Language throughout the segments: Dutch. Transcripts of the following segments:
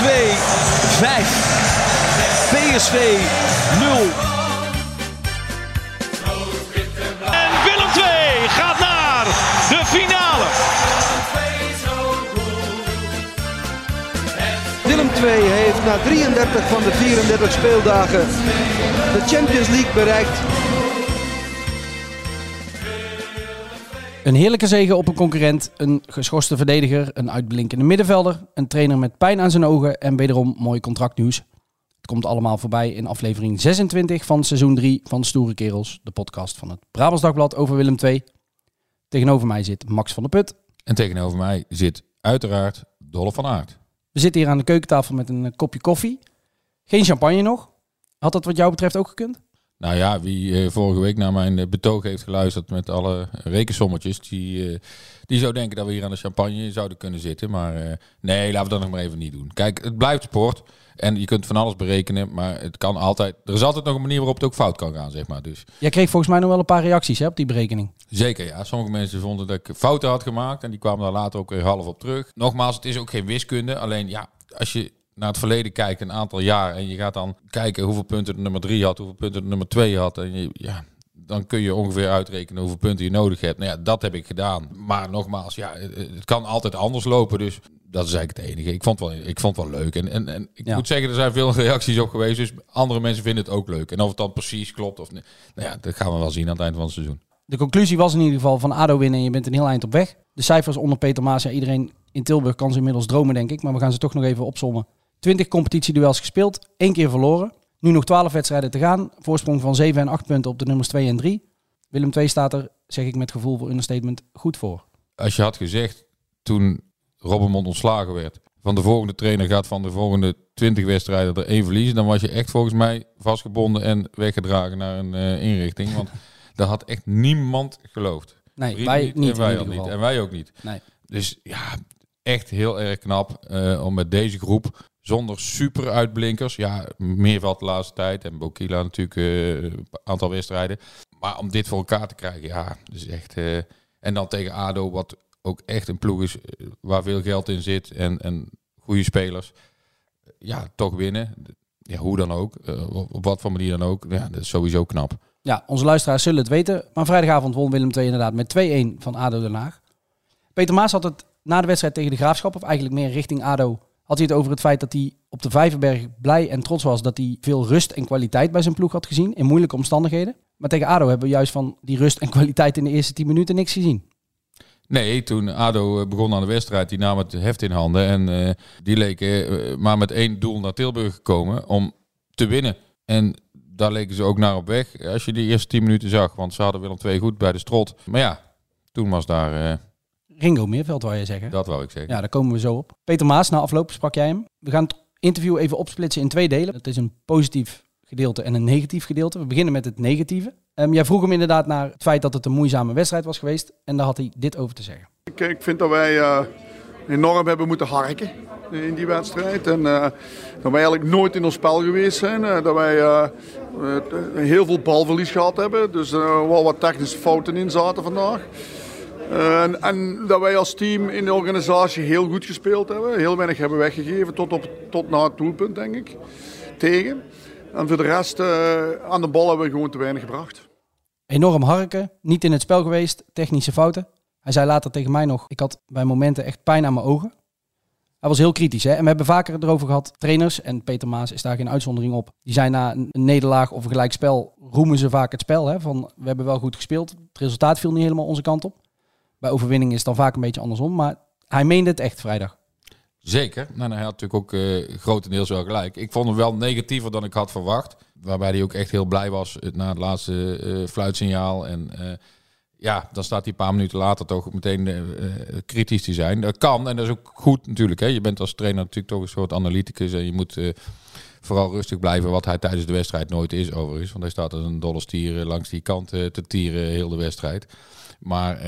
2 5. PSV 0. En Willem 2 gaat naar de finale. Willem II heeft na 33 van de 34 speeldagen de Champions League bereikt. Een heerlijke zege op een concurrent, een geschorste verdediger, een uitblinkende middenvelder, een trainer met pijn aan zijn ogen en wederom mooi contractnieuws. Het komt allemaal voorbij in aflevering 26 van seizoen 3 van Stoere Kerels, de podcast van het Brabants Dagblad over Willem II. Tegenover mij zit Max van der Put. En tegenover mij zit uiteraard Dolle van Aert. We zitten hier aan de keukentafel met een kopje koffie. Geen champagne nog. Had dat wat jou betreft ook gekund? Nou ja, wie eh, vorige week naar mijn eh, betoog heeft geluisterd met alle rekensommetjes, die, eh, die zou denken dat we hier aan de champagne zouden kunnen zitten. Maar nee, laten we dat nog maar even niet doen. Kijk, het blijft sport en je kunt van alles berekenen, maar het kan altijd. Er is altijd nog een manier waarop het ook fout kan gaan, zeg maar. Dus Jij kreeg volgens mij nog wel een paar reacties hè, op die berekening. zeker, ja. Sommige mensen vonden dat ik fouten had gemaakt en die kwamen daar later ook weer half op terug. Nogmaals, het is ook geen wiskunde. Alleen ja, als je naar het verleden kijkt, een aantal jaar, en je gaat dan kijken hoeveel punten de nummer 3 had, hoeveel punten de nummer 2 had. En je, ja, dan kun je ongeveer uitrekenen hoeveel punten je nodig hebt. Nou ja, dat heb ik gedaan. Maar nogmaals, ja, het, kan altijd anders lopen. Dus dat is eigenlijk het enige. Ik vond het wel, ik vond het wel leuk. En, en, en ik Ja. moet zeggen, er zijn veel reacties op geweest. Dus andere mensen vinden het ook leuk. En of het dan precies klopt of niet. Nou ja, dat gaan we wel zien aan het eind van het seizoen. De conclusie was in ieder geval van ADO winnen en je bent een heel eind op weg. De cijfers onder Peter Maas, ja, iedereen in Tilburg kan ze inmiddels dromen denk ik. Maar we gaan ze toch nog even opzommen. 20 competitieduels gespeeld, één keer verloren. Nu nog 12 wedstrijden te gaan. Voorsprong van 7 en 8 punten op de nummers 2 en 3. Willem 2 staat er, zeg ik met gevoel voor understatement, goed voor. Als je had gezegd toen Robbenmond ontslagen werd, van de volgende trainer gaat van de volgende 20 wedstrijden er één verliezen, dan was je echt volgens mij vastgebonden en weggedragen naar een eh, inrichting. Want daar had echt niemand geloofd. Nee, wij niet en wij al niet. En wij ook niet. Nee. Dus ja, echt heel erg knap eh, om met deze groep, zonder super uitblinkers, ja, meerveld de laatste tijd en Bokila natuurlijk eh, een aantal wedstrijden. Maar om dit voor elkaar te krijgen, ja, dus echt. eh, en dan tegen ADO, wat ook echt een ploeg is eh, waar veel geld in zit en, en goede spelers. Ja, toch winnen. Ja, hoe dan ook, op, op wat voor manier dan ook. Ja, dat is sowieso knap. Ja, onze luisteraars zullen het weten. Maar vrijdagavond won Willem II inderdaad met 2-1 van ADO Den Haag. Peter Maas had het na de wedstrijd tegen de Graafschap, of eigenlijk meer richting ADO, had hij het over het feit dat hij op de Vijverberg blij en trots was dat hij veel rust en kwaliteit bij zijn ploeg had gezien in moeilijke omstandigheden. Maar tegen ADO hebben we juist van die rust en kwaliteit in de eerste 10 minuten niks gezien. Nee, toen ADO eh, begon aan de wedstrijd, die nam het heft in handen. En eh, die leken eh, maar met één doel naar Tilburg gekomen om te winnen. En daar leken ze ook naar op weg, als je die eerste 10 minuten zag. Want ze hadden Willem twee goed bij de strot. Maar ja, toen was daar, Ringo Meerveld, wou je zeggen. dat wou ik zeggen. Ja, daar komen we zo op. Peter Maas, na afloop sprak jij hem. We gaan het interview even opsplitsen in twee delen. Het is een positief gedeelte en een negatief gedeelte. We beginnen met het negatieve. Ehm, jij vroeg hem inderdaad naar het feit dat het een moeizame wedstrijd was geweest. En daar had hij dit over te zeggen. Ik, ik vind dat wij eh, enorm hebben moeten harken in die wedstrijd. En eh, dat wij eigenlijk nooit in ons spel geweest zijn. Eh, dat wij eh, eh, heel veel balverlies gehad hebben. Dus er uh, wel wat technische fouten in zaten vandaag. Eh, en, en dat wij als team in de organisatie heel goed gespeeld hebben. Heel weinig hebben weggegeven tot, op, tot na het doelpunt, denk ik. Tegen. En voor de rest, eh, aan de bal hebben we gewoon te weinig gebracht. Enorm harken, niet in het spel geweest, technische fouten. Hij zei later tegen mij nog, ik had bij momenten echt pijn aan mijn ogen. Hij was heel kritisch. Hè? En we hebben vaker erover gehad, trainers, en Peter Maas is daar geen uitzondering op. Die zijn na een nederlaag of een gelijkspel, roemen ze vaak het spel. Hè? Van, we hebben wel goed gespeeld, het resultaat viel niet helemaal onze kant op. Bij overwinning is het dan vaak een beetje andersom, maar hij meende het echt vrijdag. Zeker. Nou, hij had natuurlijk ook eh, grotendeels wel gelijk. Ik vond hem wel negatiever dan ik had verwacht. Waarbij hij ook echt heel blij was eh, na het laatste eh, fluitsignaal. En ja, dan staat hij een paar minuten later toch meteen kritisch te zijn. Dat kan en dat is ook goed natuurlijk. Hè. Je bent als trainer natuurlijk toch een soort analyticus. En je moet vooral rustig blijven, wat hij tijdens de wedstrijd nooit is overigens. Want hij staat als een dolle stier langs die kant te tieren heel de wedstrijd. Maar...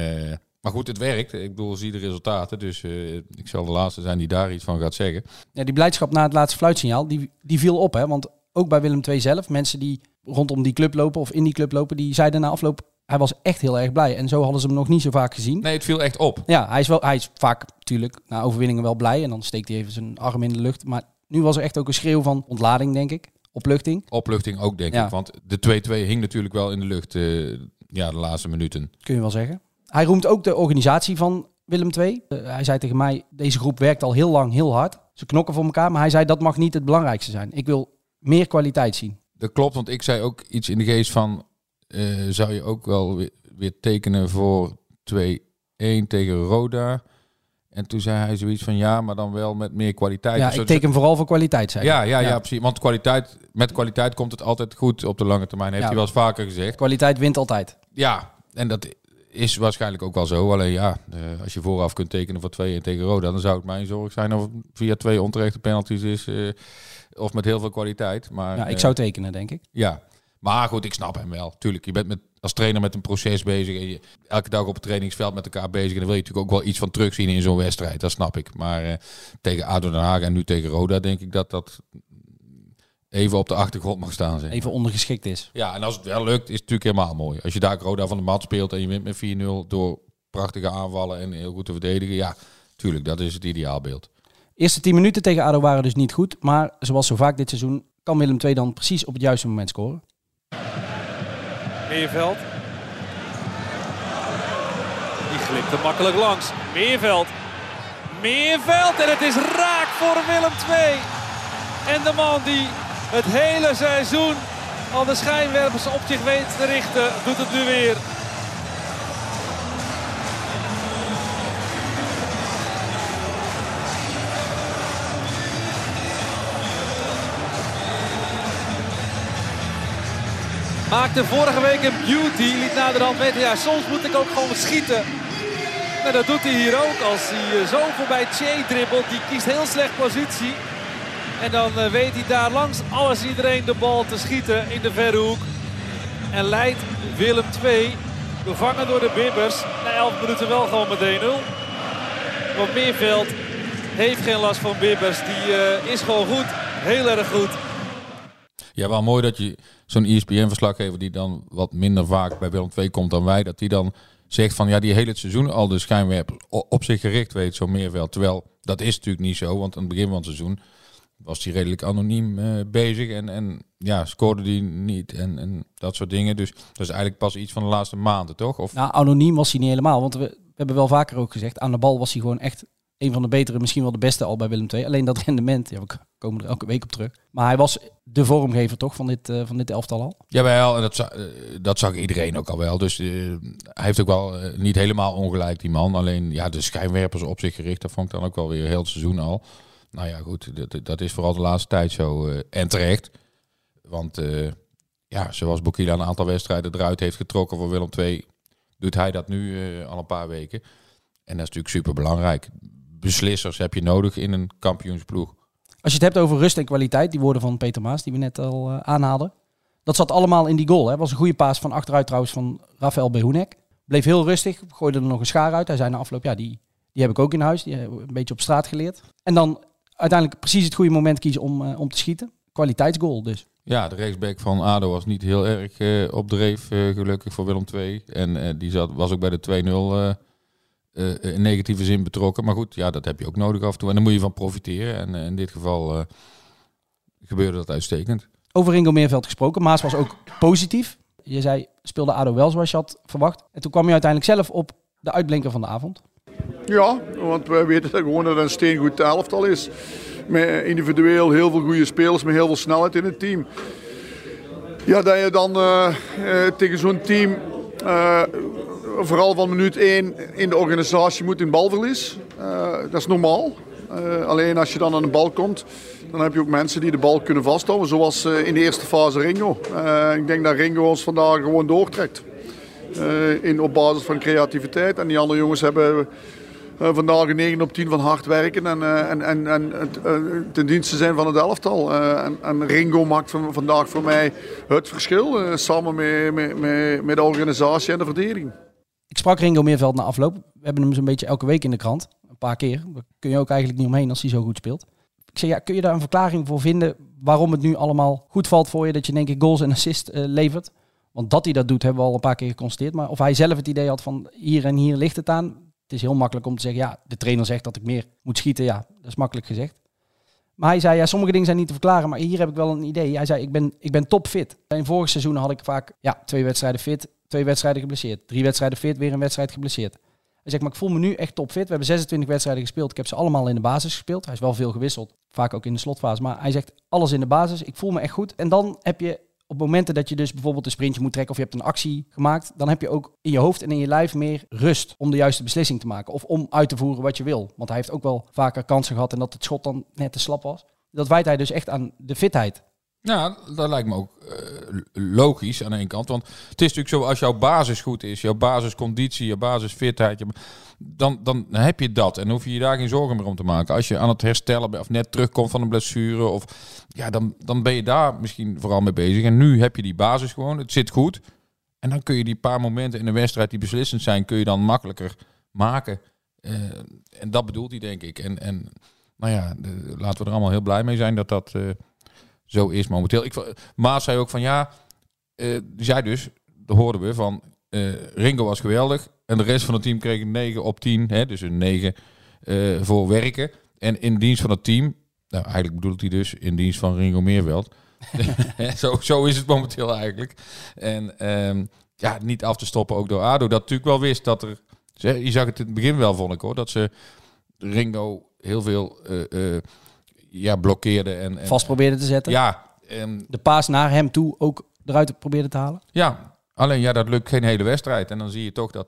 maar goed, het werkt. Ik bedoel, zie de resultaten. Dus eh, ik zal de laatste zijn die daar iets van gaat zeggen. Ja, die blijdschap na het laatste fluitsignaal, die, die viel op. Hè? Want ook bij Willem II zelf, mensen die rondom die club lopen of in die club lopen, die zeiden na afloop, hij was echt heel erg blij. En zo hadden ze hem nog niet zo vaak gezien. Nee, het viel echt op. Ja, hij is, wel, hij is vaak natuurlijk na overwinningen wel blij. En dan steekt hij even zijn arm in de lucht. Maar Nu was er echt ook een schreeuw van ontlading, denk ik. Opluchting, Opluchting ook, denk Ja. ik. Want de 2-2 hing natuurlijk wel in de lucht eh, ja, de laatste minuten. kun je wel zeggen. Hij roemt ook de organisatie van Willem II. Eh, hij zei tegen mij, deze groep werkt al heel lang heel hard. Ze knokken voor elkaar, maar hij zei dat mag niet het belangrijkste zijn. Ik wil meer kwaliteit zien. Dat klopt, want ik zei ook iets in de geest van... eh, zou je ook wel weer, weer tekenen voor 2-1 tegen Roda? En toen zei hij zoiets van ja, maar dan wel met meer kwaliteit. Ja, Dus ik teken vooral voor kwaliteit, zei ja, ja, ja, Ja. precies. Want kwaliteit, met kwaliteit komt het altijd goed op de lange termijn. Heeft Ja. hij wel eens vaker gezegd. Kwaliteit wint altijd. Ja, en dat is waarschijnlijk ook wel zo. Alleen ja, eh, als je vooraf kunt tekenen voor 2-1 tegen Roda... dan zou het mijn zorg zijn of het via twee onterechte penalties is... eh, of met heel veel kwaliteit. Maar, Ja, ik eh, zou tekenen, denk ik. Ja, maar goed, ik snap hem wel. Tuurlijk, je bent met, als trainer met een proces bezig. En je elke dag op het trainingsveld met elkaar bezig. En dan wil je natuurlijk ook wel iets van terugzien in zo'n wedstrijd. Dat snap ik. Maar tegen ADO Den Haag en nu tegen Roda denk ik dat dat even op de achtergrond mag staan. Zeg. Even ondergeschikt is. Ja, en als het wel lukt, is het natuurlijk helemaal mooi. Als je daar Roda van de mat speelt en je wint met 4-0 door prachtige aanvallen en heel goed te verdedigen. Ja, tuurlijk, dat is het ideaalbeeld. Eerste 10 minuten tegen ADO waren dus niet goed. Maar zoals zo vaak dit seizoen kan Willem II dan precies op het juiste moment scoren. Meerveld. Die glipt er makkelijk langs. Meerveld. Meerveld en het is raak voor Willem II. En de man die het hele seizoen al de schijnwerpers op zich weet te richten, doet het nu weer. Maakte vorige week een beauty, liet naderhand weten, ja soms moet ik ook gewoon schieten. Nou, dat doet hij hier ook als hij eh, zo voorbij Che dribbelt. Die kiest heel slecht positie. En dan eh, weet hij daar langs alles iedereen de bal te schieten in de verre hoek. En leidt Willem 2, bevangen door de Bibbers, na 11 minuten wel gewoon met 1-0. Want Meerveld heeft geen last van Bibbers. Die eh, is gewoon goed, heel erg goed. Ja, wel mooi dat je zo'n ESPN-verslaggever die dan wat minder vaak bij Willem II komt dan wij, dat die dan zegt van ja, die hele seizoen al de schijnwerper op zich gericht weet, zo Meerveld. Terwijl dat is natuurlijk niet zo, want aan het begin van het seizoen was hij redelijk anoniem eh, bezig en, en ja, scoorde hij niet en, en dat soort dingen. Dus dat is eigenlijk pas iets van de laatste maanden, toch? Of, Nou, anoniem was hij niet helemaal. Want we, we hebben wel vaker ook gezegd, aan de bal was hij gewoon echt een van de betere, misschien wel de beste al bij Willem II. Alleen dat rendement, ja, we komen er elke week op terug. Maar hij was de vormgever toch van dit, eh, van dit elftal al. Jawel, en dat, za- eh, dat zag iedereen ook al wel. Dus hij heeft ook wel niet helemaal ongelijk, die man. Alleen ja, de schijnwerpers op zich gericht, dat vond ik dan ook wel weer heel het seizoen al. Nou ja, goed, dat, is vooral de laatste tijd zo. eh, en terecht. Want eh, ja, zoals Bokila een aantal wedstrijden eruit heeft getrokken voor Willem II, doet hij dat nu eh, al een paar weken. En dat is natuurlijk super belangrijk. Beslissers heb je nodig in een kampioensploeg. Als je het hebt over rust en kwaliteit, die woorden van Peter Maas, die we net al aanhaalden. Dat zat allemaal in die goal. Hè. was een goede paas van achteruit trouwens van Rafael Behunek. Bleef heel rustig, gooide er nog een schaar uit. Hij zei na afloop, ja, die, die heb ik ook in huis. Die we een beetje op straat geleerd. En dan uiteindelijk precies het goede moment kiezen om, eh, om te schieten. Kwaliteitsgoal dus. Ja, de rechtsback van ADO was niet heel erg eh, op dreef, eh, gelukkig voor Willem II. En die zat, was ook bij de 2-0 eh, eh, in negatieve zin betrokken. Maar goed, ja, dat heb je ook nodig af en toe. En daar moet je van profiteren. En in dit geval gebeurde dat uitstekend. Over Ringo Meerveld gesproken. Maas was ook positief. Je zei, speelde ADO wel zoals je had verwacht. En toen kwam je uiteindelijk zelf op de uitblinker van de avond. Ja, want wij weten dat gewoon dat het een steengoed elftal is. Met individueel heel veel goede spelers, met heel veel snelheid in het team. Ja, dat je dan eh, eh, tegen zo'n team, eh, vooral van minuut 1 in de organisatie moet in balverlies. Dat is normaal. Alleen als je dan aan de bal komt, dan heb je ook mensen die de bal kunnen vasthouden. Zoals in de eerste fase Ringo. Ik denk dat Ringo ons vandaag gewoon doortrekt. In, op basis van creativiteit. En die andere jongens hebben vandaag een 9 op 10 van hard werken en, eh, en, en, eh, ten dienste zijn van het elftal. Eh, en, en Ringo maakt van, vandaag voor mij het verschil, eh, samen met, met, met, de organisatie en de verdediging. Ik sprak Ringo Meerveld na afloop. We hebben hem zo'n beetje elke week in de krant. Een paar keer. Daar kun je ook eigenlijk niet omheen als hij zo goed speelt. Ik zei, ja, kun je daar een verklaring voor vinden waarom het nu allemaal goed valt voor je dat je denk ik goals en assist eh, levert? Want dat hij dat doet hebben we al een paar keer geconstateerd. Maar of hij zelf het idee had van hier en hier ligt het aan. Het is heel makkelijk om te zeggen, ja, de trainer zegt dat ik meer moet schieten. Ja, dat is makkelijk gezegd. Maar hij zei, ja, sommige dingen zijn niet te verklaren, maar hier heb ik wel een idee. Hij zei, ik ben, ik ben topfit. In vorige seizoenen had ik vaak ja, twee wedstrijden fit, twee wedstrijden geblesseerd. Drie wedstrijden fit, weer een wedstrijd geblesseerd. Hij zegt, maar ik voel me nu echt topfit. We hebben 26 wedstrijden gespeeld. Ik heb ze allemaal in de basis gespeeld. Hij is wel veel gewisseld, vaak ook in de slotfase. Maar hij zegt, alles in de basis. Ik voel me echt goed. En dan heb je op momenten dat je dus bijvoorbeeld een sprintje moet trekken of je hebt een actie gemaakt, dan heb je ook in je hoofd en in je lijf meer rust om de juiste beslissing te maken. Of om uit te voeren wat je wil. Want hij heeft ook wel vaker kansen gehad en dat het schot dan net te slap was. Dat wijt hij dus echt aan de fitheid. Ja, dat lijkt me ook uh, logisch aan één kant. Want het is natuurlijk zo, als jouw basis goed is, jouw basisconditie, je basisfitheid, je, dan, dan heb je dat. En hoef je je daar geen zorgen meer om te maken. Als je aan het herstellen bent of net terugkomt van een blessure, of, ja, dan, dan ben je daar misschien vooral mee bezig. En nu heb je die basis gewoon, het zit goed. En dan kun je die paar momenten in de wedstrijd die beslissend zijn, kun je dan makkelijker maken. Uh, en dat bedoelt hij, denk ik. En, en nou ja, de, laten we er allemaal heel blij mee zijn dat dat... Uh, zo is momenteel. Ik, Maas zei ook van ja, uh, dus, dat hoorden we van uh, Ringo was geweldig en de rest van het team kreeg een 9 op 10, hè, dus een 9 uh, eh, voor werken. En in dienst van het team, nou eigenlijk bedoelt hij dus in dienst van Ringo Meerveld. zo, zo is het momenteel eigenlijk. En um, ja, niet af te stoppen ook door ADO. Dat natuurlijk wel wist dat er, je zag het in het begin wel vond ik hoor, dat ze Ringo heel veel ja, blokkeerde. En, en, Vast probeerde te zetten. Ja. En, de paas naar hem toe ook eruit probeerde te halen. Ja, alleen ja, dat lukt geen hele wedstrijd. En dan zie je toch dat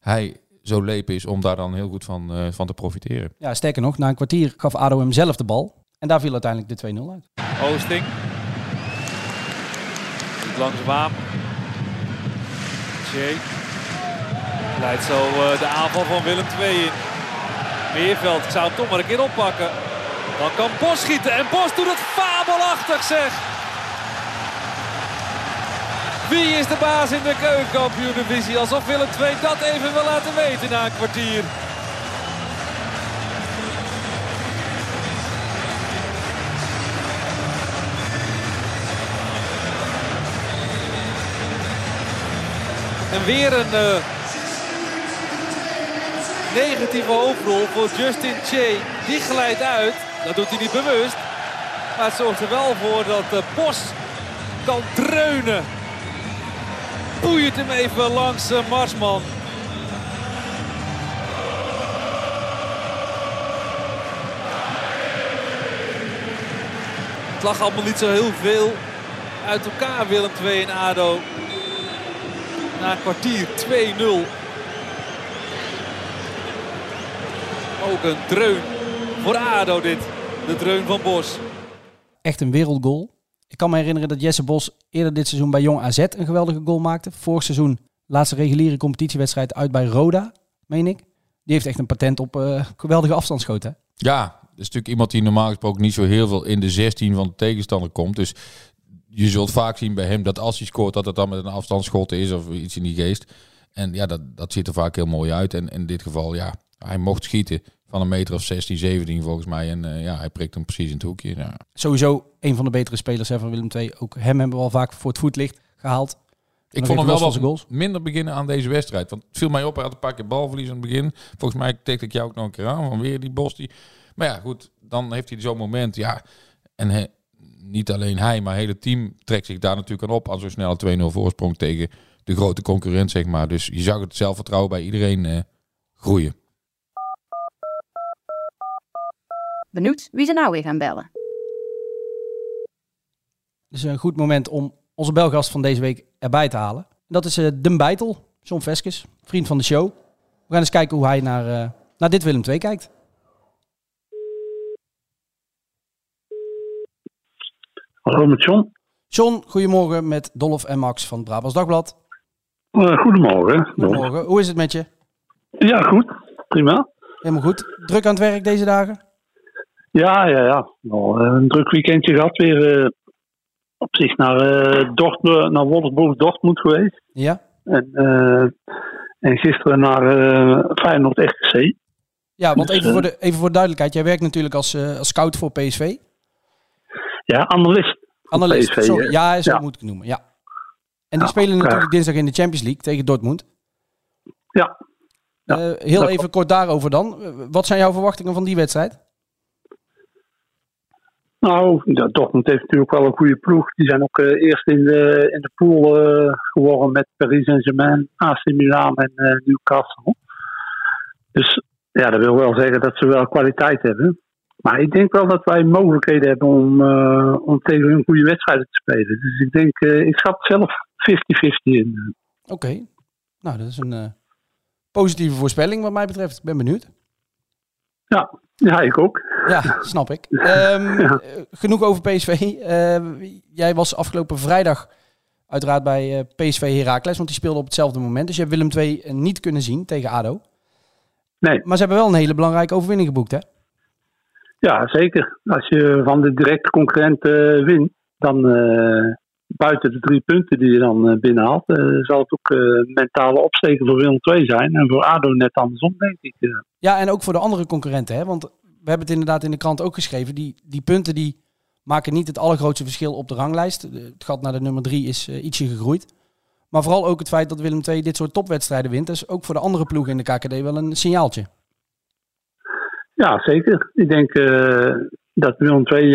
hij zo leep is om daar dan heel goed van, uh, van te profiteren. Ja, sterker nog, na een kwartier gaf ADO hem zelf de bal. En daar viel uiteindelijk de 2-0 uit. Oosting. Langzaamaan. Jay. Leidt zo uh, de aanval van Willem II in. Meerveld, ik zou hem toch maar een keer oppakken. Dan kan Bos schieten. En Bos doet het fabelachtig zeg. Wie is de baas in de keukenkampioen-divisie? Alsof Willem II dat even wil laten weten na een kwartier. En weer een uh, negatieve hoofdrol voor Justin Che. Die glijdt uit. Dat doet hij niet bewust. Maar het zorgt er wel voor dat de Bos kan dreunen. Boeit hem even langs uh, Marsman. Het lag allemaal niet zo heel veel uit elkaar Willem 2 en ADO. Na kwartier 2-0. Ook een dreun voor ADO dit. De dreun van Bos. Echt een wereldgoal. Ik kan me herinneren dat Jesse Bos eerder dit seizoen bij Jong AZ een geweldige goal maakte. Vorig seizoen laatste reguliere competitiewedstrijd uit bij Roda, meen ik. Die heeft echt een patent op uh, geweldige afstandsschoten. Ja, dat is natuurlijk iemand die normaal gesproken niet zo heel veel in de 16 van de tegenstander komt. Dus je zult vaak zien bij hem dat als hij scoort, dat het dan met een afstandsschot is of iets in die geest. En ja, dat, dat ziet er vaak heel mooi uit. En in dit geval, ja, hij mocht schieten van een meter of 16, 17 volgens mij. En uh, ja, hij prikt hem precies in het hoekje. Ja. Sowieso een van de betere spelers hè, van Willem II. Ook hem hebben we al vaak voor het voetlicht gehaald. Ik vond hem wel wat goals. minder beginnen aan deze wedstrijd. Want het viel mij op, hij had een paar keer balverlies aan het begin. Volgens mij tikte ik jou ook nog een keer aan, van weer die Bos. Die... Maar ja, goed, dan heeft hij zo'n moment. Ja, en he, niet alleen hij, maar het hele team trekt zich daar natuurlijk aan op. Aan zo'n snelle 2-0 voorsprong tegen de grote concurrent, zeg maar. Dus je zag het zelfvertrouwen bij iedereen uh, groeien. Benieuwd wie ze nou weer gaan bellen. Het is een goed moment om onze belgast van deze week erbij te halen. Dat is uh, Den Beitel, John Veskes, vriend van de show. We gaan eens kijken hoe hij naar, uh, naar dit Willem II kijkt. Hallo met John. John, goedemorgen met Dolf en Max van Brabants Dagblad. Uh, goedemorgen. Goedemorgen. Hoe is het met je? Ja, goed. Prima. Helemaal goed. Druk aan het werk deze dagen? Ja, ja, ja. Nou, een druk weekendje gehad weer. Uh, op zich naar, uh, Dortmund, naar Wolfsburg Dortmund geweest. Ja. En, uh, en gisteren naar Feyenoord RKC. Ja, want dus, even, voor de, even voor de duidelijkheid. Jij werkt natuurlijk als, als scout voor PSV. Ja, analist. Analist, PSV, sorry. Ja, zo ja. moet ik het noemen, ja. En die ja, spelen natuurlijk dinsdag in de Champions League tegen Dortmund. Ja. ja heel even kort daarover dan. Wat zijn jouw verwachtingen van die wedstrijd? Nou, ja, Dortmund heeft natuurlijk wel een goede ploeg. Die zijn ook eh, eerst in de, in de pool eh, geworden met Paris Saint-Germain, AC Milan en eh, Newcastle. Dus ja, dat wil wel zeggen dat ze wel kwaliteit hebben. Maar ik denk wel dat wij mogelijkheden hebben om, om tegen hun goede wedstrijden te spelen. Dus ik denk, ik schat zelf 50-50 in. Oké. Nou, dat is een positieve voorspelling wat mij betreft. Ik ben benieuwd. Ja, ja ik ook. Ja, snap ik. Ehm, Ja. eh, genoeg over PSV. Eh, jij was afgelopen vrijdag uiteraard bij eh, PSV Heracles, want die speelde op hetzelfde moment. Dus je hebt Willem II niet kunnen zien tegen ADO. Nee. Maar ze hebben wel een hele belangrijke overwinning geboekt, hè? Ja, zeker. Als je van de directe concurrent eh, wint, dan eh, buiten de drie punten die je dan eh, binnenhaalt, eh, zal het ook eh, mentale opsteken voor Willem II zijn. En voor ADO net andersom, denk ik. Ja, en ook voor de andere concurrenten, hè? Want we hebben het inderdaad in de krant ook geschreven. Die, die punten die maken niet het allergrootste verschil op de ranglijst. Het gat naar de nummer drie is ietsje gegroeid. Maar vooral ook het feit dat Willem II dit soort topwedstrijden wint. is ook voor de andere ploegen in de KKD wel een signaaltje. Ja, zeker. Ik denk dat Willem II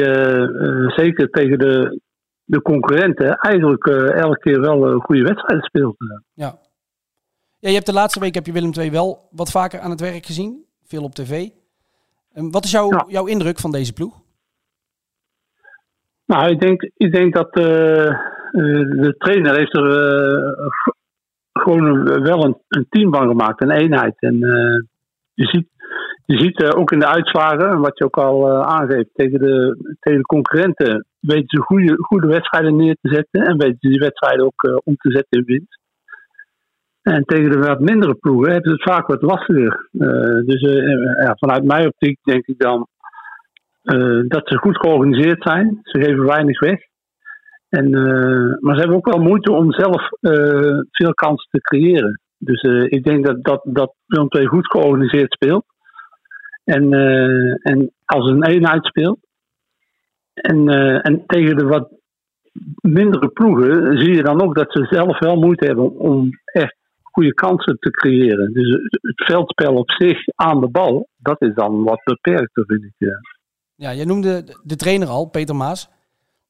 zeker tegen de, de concurrenten eigenlijk eh, elke keer wel een goede wedstrijden speelt. Ja. ja, je hebt de laatste week heb je Willem II wel wat vaker aan het werk gezien. Veel op tv. En wat is jouw, Ja. jouw indruk van deze ploeg? Nou, ik denk, ik denk dat eh, eh, de trainer heeft er eh, gewoon een- wel een, een team van gemaakt, een eenheid. En eh, je ziet, je ziet eh, ook in de uitslagen, wat je ook al eh, aangeeft, tegen de, tegen de concurrenten weten ze goede, goede wedstrijden neer te zetten en weten ze die wedstrijden ook eh, om te zetten in winst. En tegen de wat mindere ploegen hebben ze het vaak wat lastiger. Eh, dus eh, ja, vanuit mijn optiek denk ik dan dat ze goed georganiseerd zijn. Ze geven weinig weg. En, maar ze hebben ook wel moeite om zelf veel kansen te creëren. Dus ik denk dat, dat, dat Willem II goed georganiseerd speelt. En, en als een eenheid speelt. En, eh, en tegen de wat mindere ploegen zie je dan ook dat ze zelf wel moeite hebben om echt goede kansen te creëren. Dus het veldspel op zich aan de bal, dat is dan wat beperkter, vind ik. Ja. Ja, jij noemde de- trainer al, Peter Maas.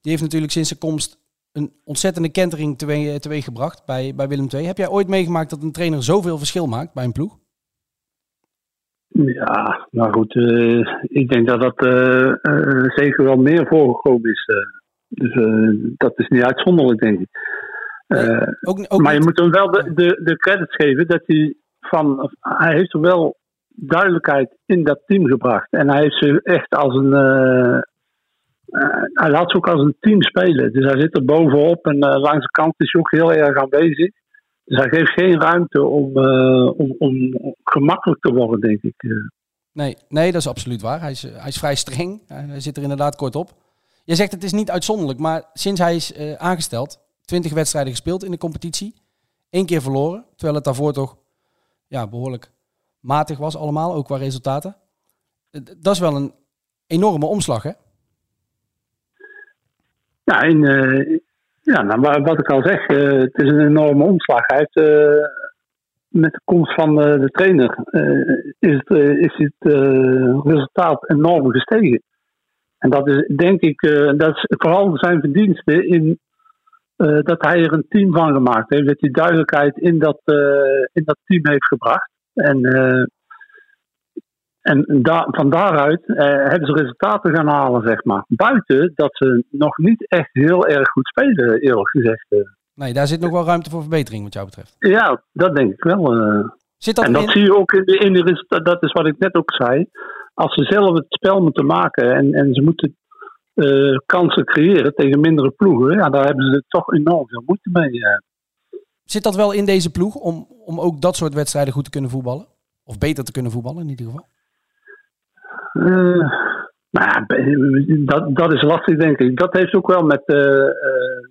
Die heeft natuurlijk sinds zijn komst een ontzettende kentering teweeg, teweeggebracht bij, bij Willem II. Heb jij ooit meegemaakt dat een trainer zoveel verschil maakt bij een ploeg? Ja, nou goed, eh, ik denk dat dat eh, eh, zeker wel meer voorgekomen is. dus dat is niet uitzonderlijk, denk ik. Ook, ook maar je niet- moet hem wel de, de, de credits geven dat hij van. Hij heeft er wel duidelijkheid in dat team gebracht. En hij heeft ze echt als een. hij laat ze ook als een team spelen. Dus hij zit er bovenop en langs de kant is hij ook heel erg aanwezig. Dus hij geeft geen ruimte om, eh, om, om gemakkelijk te worden, denk ik. eh. Nee, nee, dat is absoluut waar. Hij is, eh, hij is vrij streng. Hij, zit er inderdaad kort op. Je zegt het is niet uitzonderlijk, maar sinds hij is eh, aangesteld, 20 wedstrijden gespeeld in de competitie, één keer verloren, terwijl het daarvoor toch ja, behoorlijk matig was allemaal, ook qua resultaten. Dat is wel een enorme omslag, hè? Ja, eh, ja nou, wa- wat ik al zeg, eh, het is een enorme omslag. Eh, met de komst van eh, de trainer is het, is het resultaat enorm gestegen. En dat is denk ik, dat is vooral zijn verdienste in dat hij er een team van gemaakt heeft. Dat hij duidelijkheid in dat, in dat team heeft gebracht. En, en da van daaruit eh, hebben ze resultaten gaan halen, zeg maar. Buiten dat ze nog niet echt heel erg goed spelen, eerlijk gezegd. Nee, daar zit nog wel ruimte voor verbetering, wat jou betreft. Ja, dat denk ik wel. eh. Zit dat en dat in- zie je ook in de, in de resultaten. Dat is wat ik net ook zei. Als ze zelf het spel moeten maken en, en ze moeten eh, kansen creëren tegen mindere ploegen, ja, daar hebben ze toch enorm veel moeite mee. Zit dat wel in deze ploeg om, om ook dat soort wedstrijden goed te kunnen voetballen? Of beter te kunnen voetballen in ieder geval? Eh, nou ja, be- dat, dat is lastig, denk ik. Dat heeft ook wel met eh, eh,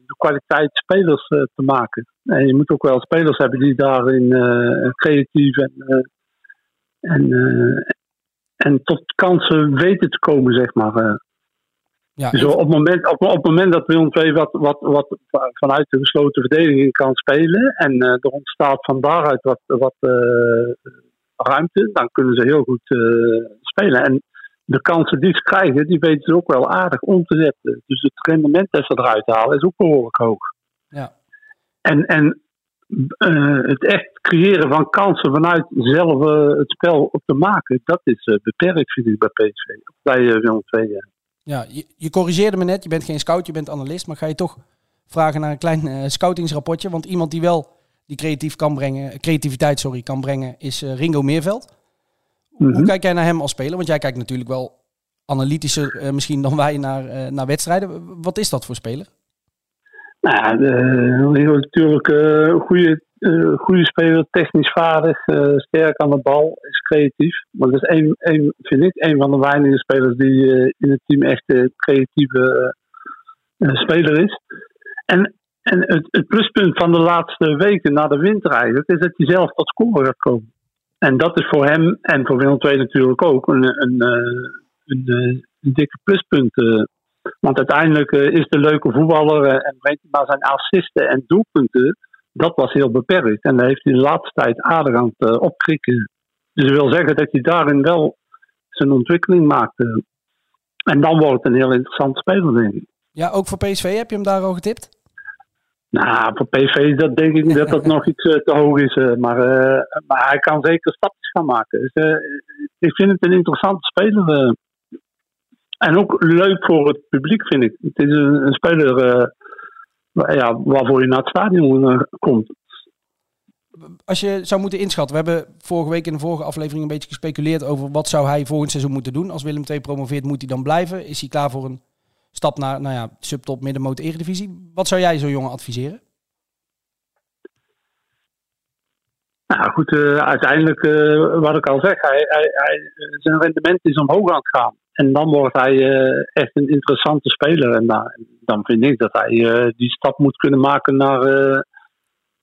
de kwaliteit spelers eh, te maken. En je moet ook wel spelers hebben die daarin eh, creatief en, eh, en, eh, en tot kansen weten te komen, zeg maar. eh. Ja, Dus op het moment, op, op het moment dat Willem II wat, wat, wat vanuit de gesloten verdediging kan spelen en eh, er ontstaat van daaruit wat, wat eh, ruimte, dan kunnen ze heel goed eh, spelen. En de kansen die ze krijgen, die weten ze ook wel aardig om te zetten. Dus het rendement dat ze eruit halen is ook behoorlijk hoog. Ja. En, en eh, het echt creëren van kansen vanuit zelf eh, het spel op te maken, dat is eh, beperkt, vind ik, bij PSV. Bij Willem II, ja. Ja, je, je corrigeerde me net, je bent geen scout, je bent analist, maar ga je toch vragen naar een klein scoutingsrapportje? Want iemand die wel die creatief kan brengen, creativiteit sorry, kan brengen, is Ringo Meerveld. Hoe Mhm. kijk jij naar hem als speler? Want jij kijkt natuurlijk wel analytischer eh, misschien dan wij naar, eh, naar wedstrijden. Wat is dat voor speler? Nou ja, natuurlijk een goede, eh, goede speler, technisch vaardig, sterk aan de bal, is creatief. Maar dat is een, een, vind ik een van de weinige spelers die in het team echt een creatieve speler is. En, en het, het pluspunt van de laatste weken na de winter eigenlijk, is dat hij zelf tot scoren gaat komen. En dat is voor hem en voor Willem natuurlijk ook een, een, eh, eh, een dikke pluspunt. eh. Want uiteindelijk is de leuke voetballer en hij maar zijn assisten en doelpunten. Dat was heel beperkt. En daar heeft hij de laatste tijd aardig aan het opkrikken. Dus dat wil zeggen dat hij daarin wel zijn ontwikkeling maakt. eh. En dan wordt het een heel interessante speler, denk ik. Ja, ook voor PSV heb je hem daar al getipt? Nou, voor PV dat denk ik dat dat nog iets eh, te hoog is. eh, maar, eh, maar hij kan zeker stapjes gaan maken. Dus, ik vind het een interessante speler. en ook leuk voor het publiek, vind ik. Het is een, speler ja, waarvoor je naar het stadion komt. Als je zou moeten inschatten, we hebben vorige week in de vorige aflevering een beetje gespeculeerd over wat zou hij volgend seizoen moeten doen. Als Willem II promoveert, moet hij dan blijven? Is hij klaar voor een stap naar nou ja, subtop, middenmoot, eredivisie? Wat zou jij zo'n jongen adviseren? Nou goed, eh, uiteindelijk, eh, wat ik al zeg, hij, hij, hij, zijn rendement is omhoog aan het gaan. En dan wordt hij eh, echt een interessante speler. En da- dan vind ik dat hij die stap moet kunnen maken naar,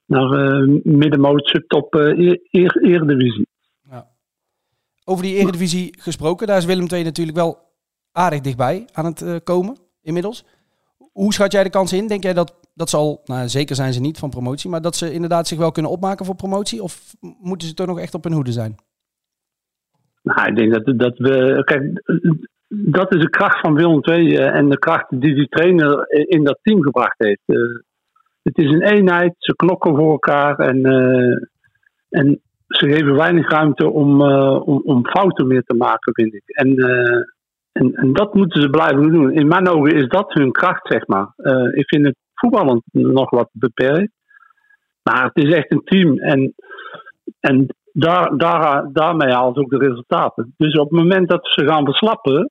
naar middenmoot, subtop, eer, eer- eredivisie. Over die eredivisie gesproken, daar is Willem II natuurlijk wel aardig dichtbij aan het eh, komen inmiddels. Hoe schat jij de kans in? Denk jij dat, dat ze al, nou zeker zijn ze niet van promotie, maar dat ze inderdaad zich wel kunnen opmaken voor promotie? Of moeten ze toch nog echt op hun hoede zijn? Nou, ik denk dat, dat we. Kijk, dat is de kracht van Willem II eh, en de kracht die die trainer in dat team gebracht heeft. Eh, het is een eenheid, ze knokken voor elkaar en, en ze geven weinig ruimte om, om, om fouten meer te maken, vind ik. En, en, en dat moeten ze blijven doen. In mijn ogen is dat hun kracht, zeg maar. Eh, ik vind het voetballen nog wat beperkt. Maar het is echt een team. En, en daar, daar, daarmee halen ze ook de resultaten. Dus op het moment dat ze gaan verslappen,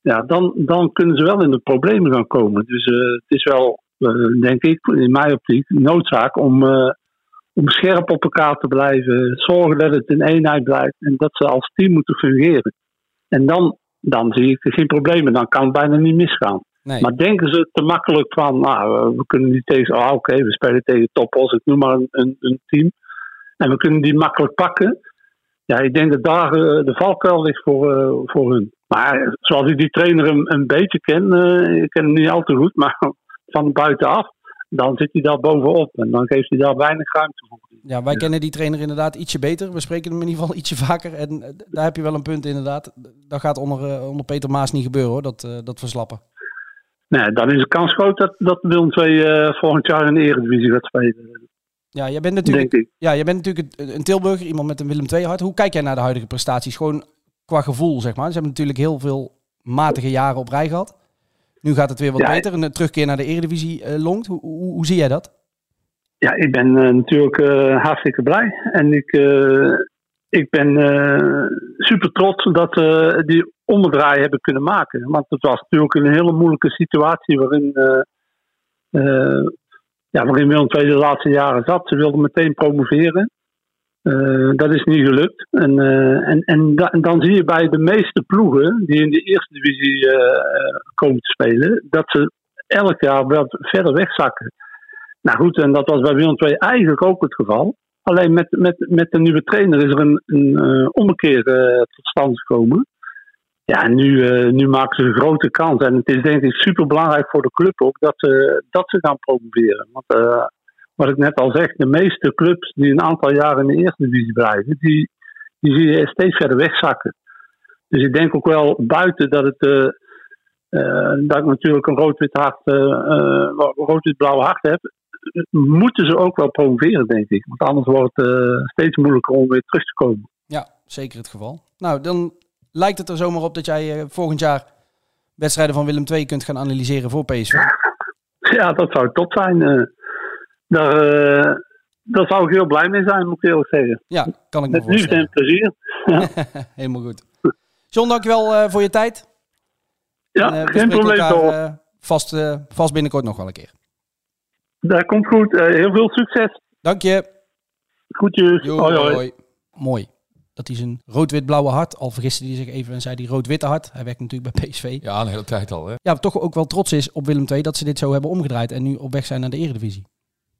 ja, dan, dan kunnen ze wel in de problemen gaan komen. Dus eh, het is wel, eh, denk ik, in mijn optiek, noodzaak om, om scherp op elkaar te blijven. Zorgen dat het een eenheid blijft en dat ze als team moeten fungeren. En dan, dan zie ik geen problemen. Dan kan het bijna niet misgaan. Nee. Maar denken ze te makkelijk van, nou, we kunnen niet tegen, oh, oké, we spelen tegen toppos, ik noem maar een, een, een team. En we kunnen die makkelijk pakken. Ja, ik denk dat daar eh, de valkuil ligt voor, eh, voor hun. Maar zoals ik die trainer een, een beetje ken, eh, ik ken hem niet al te goed, maar van buitenaf, dan zit hij daar bovenop. En dan geeft hij daar weinig ruimte voor. Ja, wij kennen die trainer inderdaad ietsje beter. We spreken hem in ieder geval ietsje vaker. En eh, daar heb je wel een punt inderdaad. Dat gaat onder, eh, onder Peter Maas niet gebeuren hoor, dat, eh, dat verslappen. Nee, dan is de kans groot dat, dat Willem II volgend jaar in de Eredivisie gaat spelen. Ja, jij bent natuurlijk, ja, jij bent natuurlijk een, Tilburger, iemand met een Willem II hart. Hoe kijk jij naar de huidige prestaties? Gewoon qua gevoel, zeg maar. Ze hebben natuurlijk heel veel matige jaren op rij gehad. Nu gaat het weer wat Ja. beter. Een terugkeer naar de Eredivisie eh, longt. Hoe, hoe, hoe zie jij dat? Ja, ik ben eh, natuurlijk eh, hartstikke blij. En ik, eh, ik ben super trots dat we die omdraai hebben kunnen maken. Want het was natuurlijk een hele moeilijke situatie waarin, ja, waarin Willem II de laatste jaren zat. Ze wilden meteen promoveren. Dat is niet gelukt. En, en, en, da- en dan zie je bij de meeste ploegen die in de eerste divisie komen te spelen, dat ze elk jaar wel verder wegzakken. Nou goed, en dat was bij Willem II eigenlijk ook het geval. Alleen met, met, met de nieuwe trainer is er een, een eh, ommekeer eh, tot stand gekomen. Ja, nu, eh, nu maken ze een grote kans. En het is denk ik super belangrijk voor de club ook dat ze, dat ze gaan promoveren. Want wat ik net al zeg, de meeste clubs die een aantal jaren in de eerste divisie blijven, die, die zie je steeds verder wegzakken. Dus ik denk ook wel buiten dat het. dat ik natuurlijk een rood-wit hart, rood-wit-blauw hart heb. Moeten ze ook wel promoveren, denk ik. Want anders wordt het eh, steeds moeilijker om weer terug te komen. Ja, zeker het geval. Nou, dan lijkt het er zomaar op dat jij eh, volgend jaar wedstrijden van Willem II kunt gaan analyseren voor PSV. Ja, dat zou top zijn. eh. daar, daar zou ik heel blij mee zijn, moet ik eerlijk zeggen. Ja, kan ik me Met liefde en voorstellen. plezier. Helemaal goed. John, dankjewel voor je tijd. Ja, En, geen probleem elkaar, vast, vast binnenkort nog wel een keer. Dat komt goed. Eh, heel veel succes. Dank je. Groetjes. Jo, hoi, hoi. hoi. Mooi. Dat hij zijn rood-wit-blauwe hart, al vergiste hij zich even en zei die rood-witte hart. Hij werkt natuurlijk bij PSV. Ja, een hele tijd al, hè? Ja, toch ook wel trots is op Willem II dat ze dit zo hebben omgedraaid en nu op weg zijn naar de Eredivisie.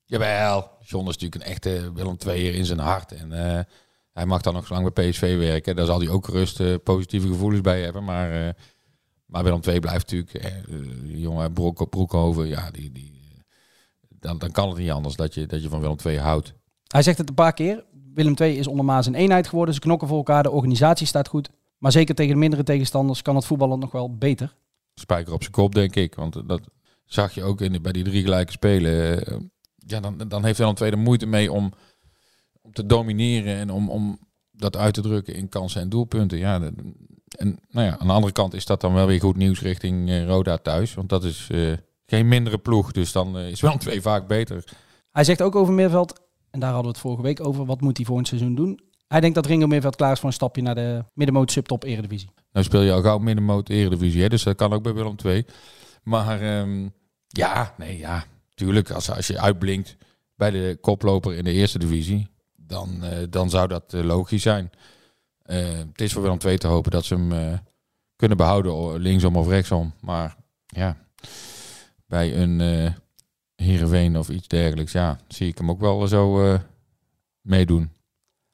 Jawel, John is natuurlijk een echte Willem II'er in zijn hart. En eh, hij mag dan nog zo lang bij PSV werken. Daar zal hij ook gerust eh, positieve gevoelens bij hebben. Maar, eh, maar Willem II blijft natuurlijk... jongen Broek, Broekhoven, ja, die, die, dan, dan kan het niet anders dat je, dat je van Willem II houdt. Hij zegt het een paar keer. Willem II is onder Maas een eenheid geworden. Ze knokken voor elkaar. De organisatie staat goed. Maar zeker tegen de mindere tegenstanders kan het voetballen nog wel beter. Spijker op zijn kop, denk ik. Want dat zag je ook in de, bij die drie gelijke spelen. Eh, ja, dan, dan heeft Willem II er moeite mee om, om te domineren en om, om dat uit te drukken in kansen en doelpunten. Ja, de- en nou ja, aan de andere kant is dat dan wel weer goed nieuws richting eh, Roda thuis. Want dat is eh, geen mindere ploeg. Dus dan eh, is Willem II vaak beter. Hij zegt ook over Meerveld, en daar hadden we het vorige week over, wat moet hij voor een seizoen doen? Hij denkt dat Ringo klaar is voor een stapje naar de middenmoot subtop Eredivisie. Nou speel je al gauw middenmoot Eredivisie, hè? dus dat kan ook bij Willem II. Maar ehm, ja, nee, ja, tuurlijk. Als, als je uitblinkt bij de koploper in de eerste divisie, dan, eh, dan zou dat eh, logisch zijn. Het is voor Willem II te hopen dat ze hem kunnen behouden, linksom of rechtsom. Maar ja, bij een Heerenveen of iets dergelijks, ja, zie ik hem ook wel zo eh, meedoen.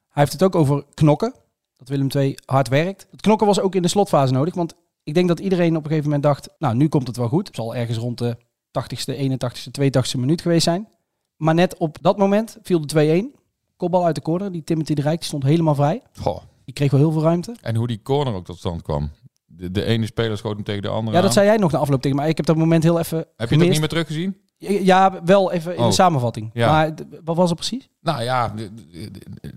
Hij heeft het ook over knokken. Dat Willem II hard werkt. Het knokken was ook in de slotfase nodig. Want ik denk dat iedereen op een gegeven moment dacht... Nou, nu komt het wel goed. Het zal ergens rond de 80ste, 81ste, 82ste minuut geweest zijn. Maar net op dat moment viel de 2-1. Kopbal uit de corner. Die Timothy de Rijk die stond helemaal vrij. Goh. Die kreeg wel heel veel ruimte. En hoe die corner ook tot stand kwam. De, de ene speler schoot hem tegen de andere Ja, dat aan. zei jij nog na afloop tegen mij. Ik heb dat moment heel even Heb je ook niet meer teruggezien? Ja, wel even in Oh. de samenvatting. Ja. Maar wat was het precies? Nou ja,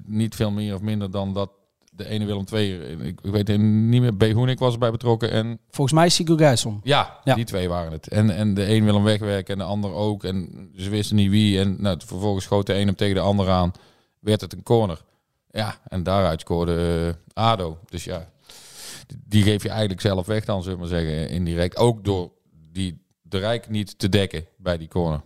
niet veel meer of minder dan dat de ene Willem II, ik, ik weet niet meer, Behoenik was erbij betrokken en Volgens mij Sigurd Gijsson. ja, Ja. die twee waren het. En, en de een wil hem wegwerken en de ander ook en ze wisten niet wie en nou, vervolgens schoot de een hem tegen de ander aan, werd het een corner. Ja, en daaruit scoorde eh, ADO. Dus ja, die geef je eigenlijk zelf weg dan, zullen we maar zeggen, indirect. Ook door die de Rijk niet te dekken bij die corner.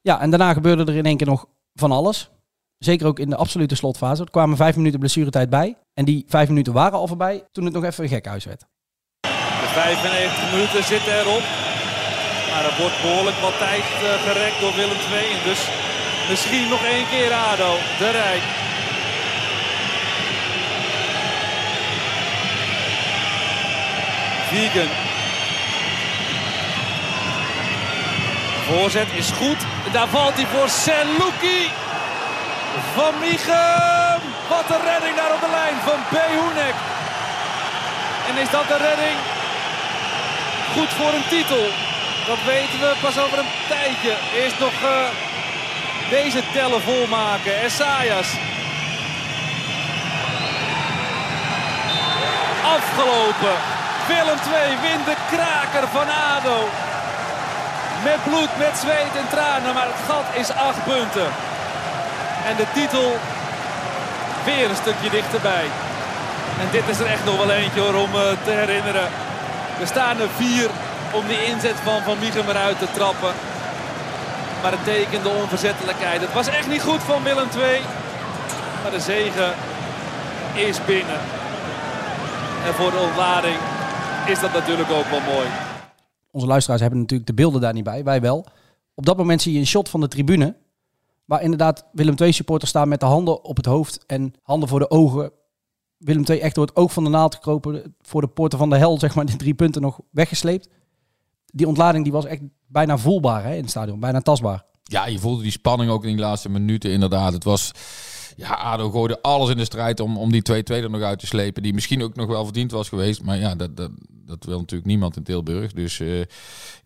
Ja, en daarna gebeurde er in één keer nog van alles. Zeker ook in de absolute slotfase. Er kwamen vijf minuten blessuretijd bij. En die vijf minuten waren al voorbij toen het nog even een gekhuis werd. De 95 minuten zitten erop. Maar er wordt behoorlijk wat tijd eh, gerekt door Willem II. En dus misschien nog één keer ADO. De Rijk. Vegan. Voorzet is goed. Daar valt hij voor Seluki. Van Michem. Wat een redding daar op de lijn van Behoenek. En is dat de redding? Goed voor een titel. Dat weten we pas over een tijdje. Eerst nog eh, deze tellen volmaken. Essayas. Afgelopen. Willem 2 wint de kraker van ADO. Met bloed, met zweet en tranen. Maar het gat is acht punten. En de titel weer een stukje dichterbij. En dit is er echt nog wel eentje om eh, te herinneren. Er staan er vier om die inzet van Van Mieghem eruit te trappen. Maar het tekende onverzettelijkheid. Het was echt niet goed van Willem II. Maar de zegen is binnen. En voor de ontlading is dat natuurlijk ook wel mooi. Onze luisteraars hebben natuurlijk de beelden daar niet bij. Wij wel. Op dat moment zie je een shot van de tribune. Waar inderdaad Willem II supporters staan met de handen op het hoofd en handen voor de ogen. Willem II echt door het oog van de naald gekropen. Voor de poorten van de hel, zeg maar, de drie punten nog weggesleept. Die ontlading die was echt bijna voelbaar hè, in het stadion. Bijna tastbaar. Ja, je voelde die spanning ook in die laatste minuten inderdaad. Het was ja, ADO gooide alles in de strijd om, om die 2-2 er nog uit te slepen. Die misschien ook nog wel verdiend was geweest. Maar ja, dat, dat, dat wil natuurlijk niemand in Tilburg. Dus uh,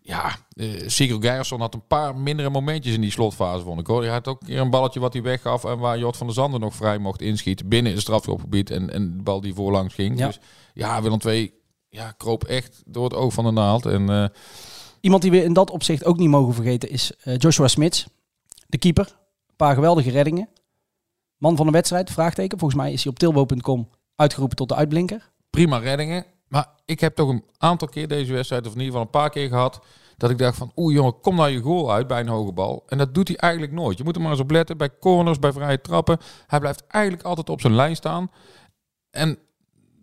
ja, uh, Sigurd had een paar mindere momentjes in die slotfase, vond ik hoor. Hij had ook een keer een balletje wat hij weggaf en waar Jot van der Zanden nog vrij mocht inschieten binnen het strafschopgebied. En, en de bal die voorlangs ging. Ja. Dus ja, Willem II ja, kroop echt door het oog van de naald. En uh, Iemand die we in dat opzicht ook niet mogen vergeten is Joshua Smits, de keeper. Een paar geweldige reddingen. Man van de wedstrijd, vraagteken. Volgens mij is hij op tilbo.com uitgeroepen tot de uitblinker. prima reddingen. Maar ik heb toch een aantal keer deze wedstrijd, of in ieder geval een paar keer gehad, dat ik dacht van, oeh jongen, kom nou je goal uit bij een hoge bal. En dat doet hij eigenlijk nooit. Je moet er maar eens op letten, bij corners, bij vrije trappen. Hij blijft eigenlijk altijd op zijn lijn staan. En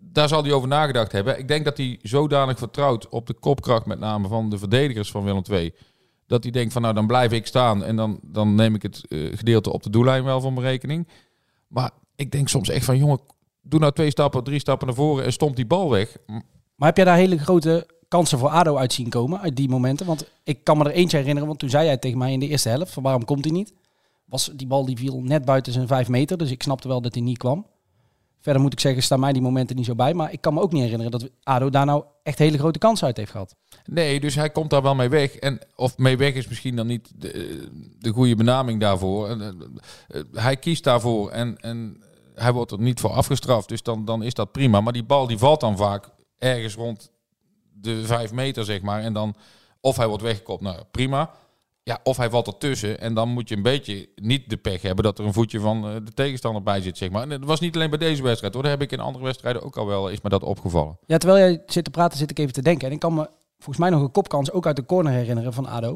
daar zal hij over nagedacht hebben. Ik denk dat hij zodanig vertrouwt op de kopkracht met name van de verdedigers van Willem II. Dat hij denkt van nou dan blijf ik staan en dan, dan neem ik het uh, gedeelte op de doellijn wel van mijn rekening. Maar ik denk soms echt van jongen, doe nou twee stappen, drie stappen naar voren en stompt die bal weg. Maar heb jij daar hele grote kansen voor ADO uit zien komen uit die momenten? Want ik kan me er eentje herinneren, want toen zei jij tegen mij in de eerste helft van waarom komt hij niet? Was die bal die viel net buiten zijn vijf meter, dus ik snapte wel dat hij niet kwam. Verder moet ik zeggen, staan mij die momenten niet zo bij. Maar ik kan me ook niet herinneren dat ADO daar nou echt hele grote kansen uit heeft gehad. Nee, dus hij komt daar wel mee weg. En of mee weg is misschien dan niet de, de goede benaming daarvoor. En, uh, hij kiest daarvoor en, en hij wordt er niet voor afgestraft. Dus dan, dan is dat prima. Maar die bal die valt dan vaak ergens rond de vijf meter, zeg maar. En dan of hij wordt weggekopt, nou prima. Ja, of hij valt ertussen en dan moet je een beetje niet de pech hebben dat er een voetje van de tegenstander bij zit, zeg maar. En dat was niet alleen bij deze wedstrijd hoor, dat heb ik in andere wedstrijden ook al wel, is me dat opgevallen. Ja, terwijl jij zit te praten zit ik even te denken. En ik kan me volgens mij nog een kopkans ook uit de corner herinneren van ADO.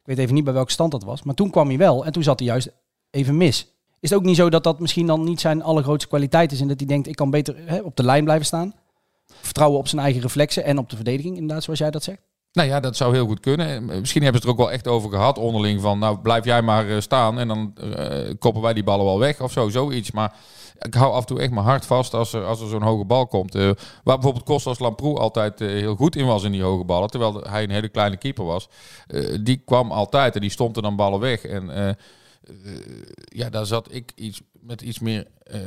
Ik weet even niet bij welke stand dat was, maar toen kwam hij wel en toen zat hij juist even mis. Is het ook niet zo dat dat misschien dan niet zijn allergrootste kwaliteit is en dat hij denkt ik kan beter hè, op de lijn blijven staan? Vertrouwen op zijn eigen reflexen en op de verdediging, inderdaad, zoals jij dat zegt? Nou ja, dat zou heel goed kunnen. Misschien hebben ze het er ook wel echt over gehad onderling van, nou blijf jij maar uh, staan en dan uh, koppen wij die ballen wel weg of zo, zoiets. Maar ik hou af en toe echt mijn hart vast als er, als er zo'n hoge bal komt. Uh, waar bijvoorbeeld Kostas Lamproe altijd heel goed in was in die hoge ballen, terwijl hij een hele kleine keeper was. die kwam altijd en die stond er dan ballen weg. En ja, daar zat ik iets met iets meer uh, uh,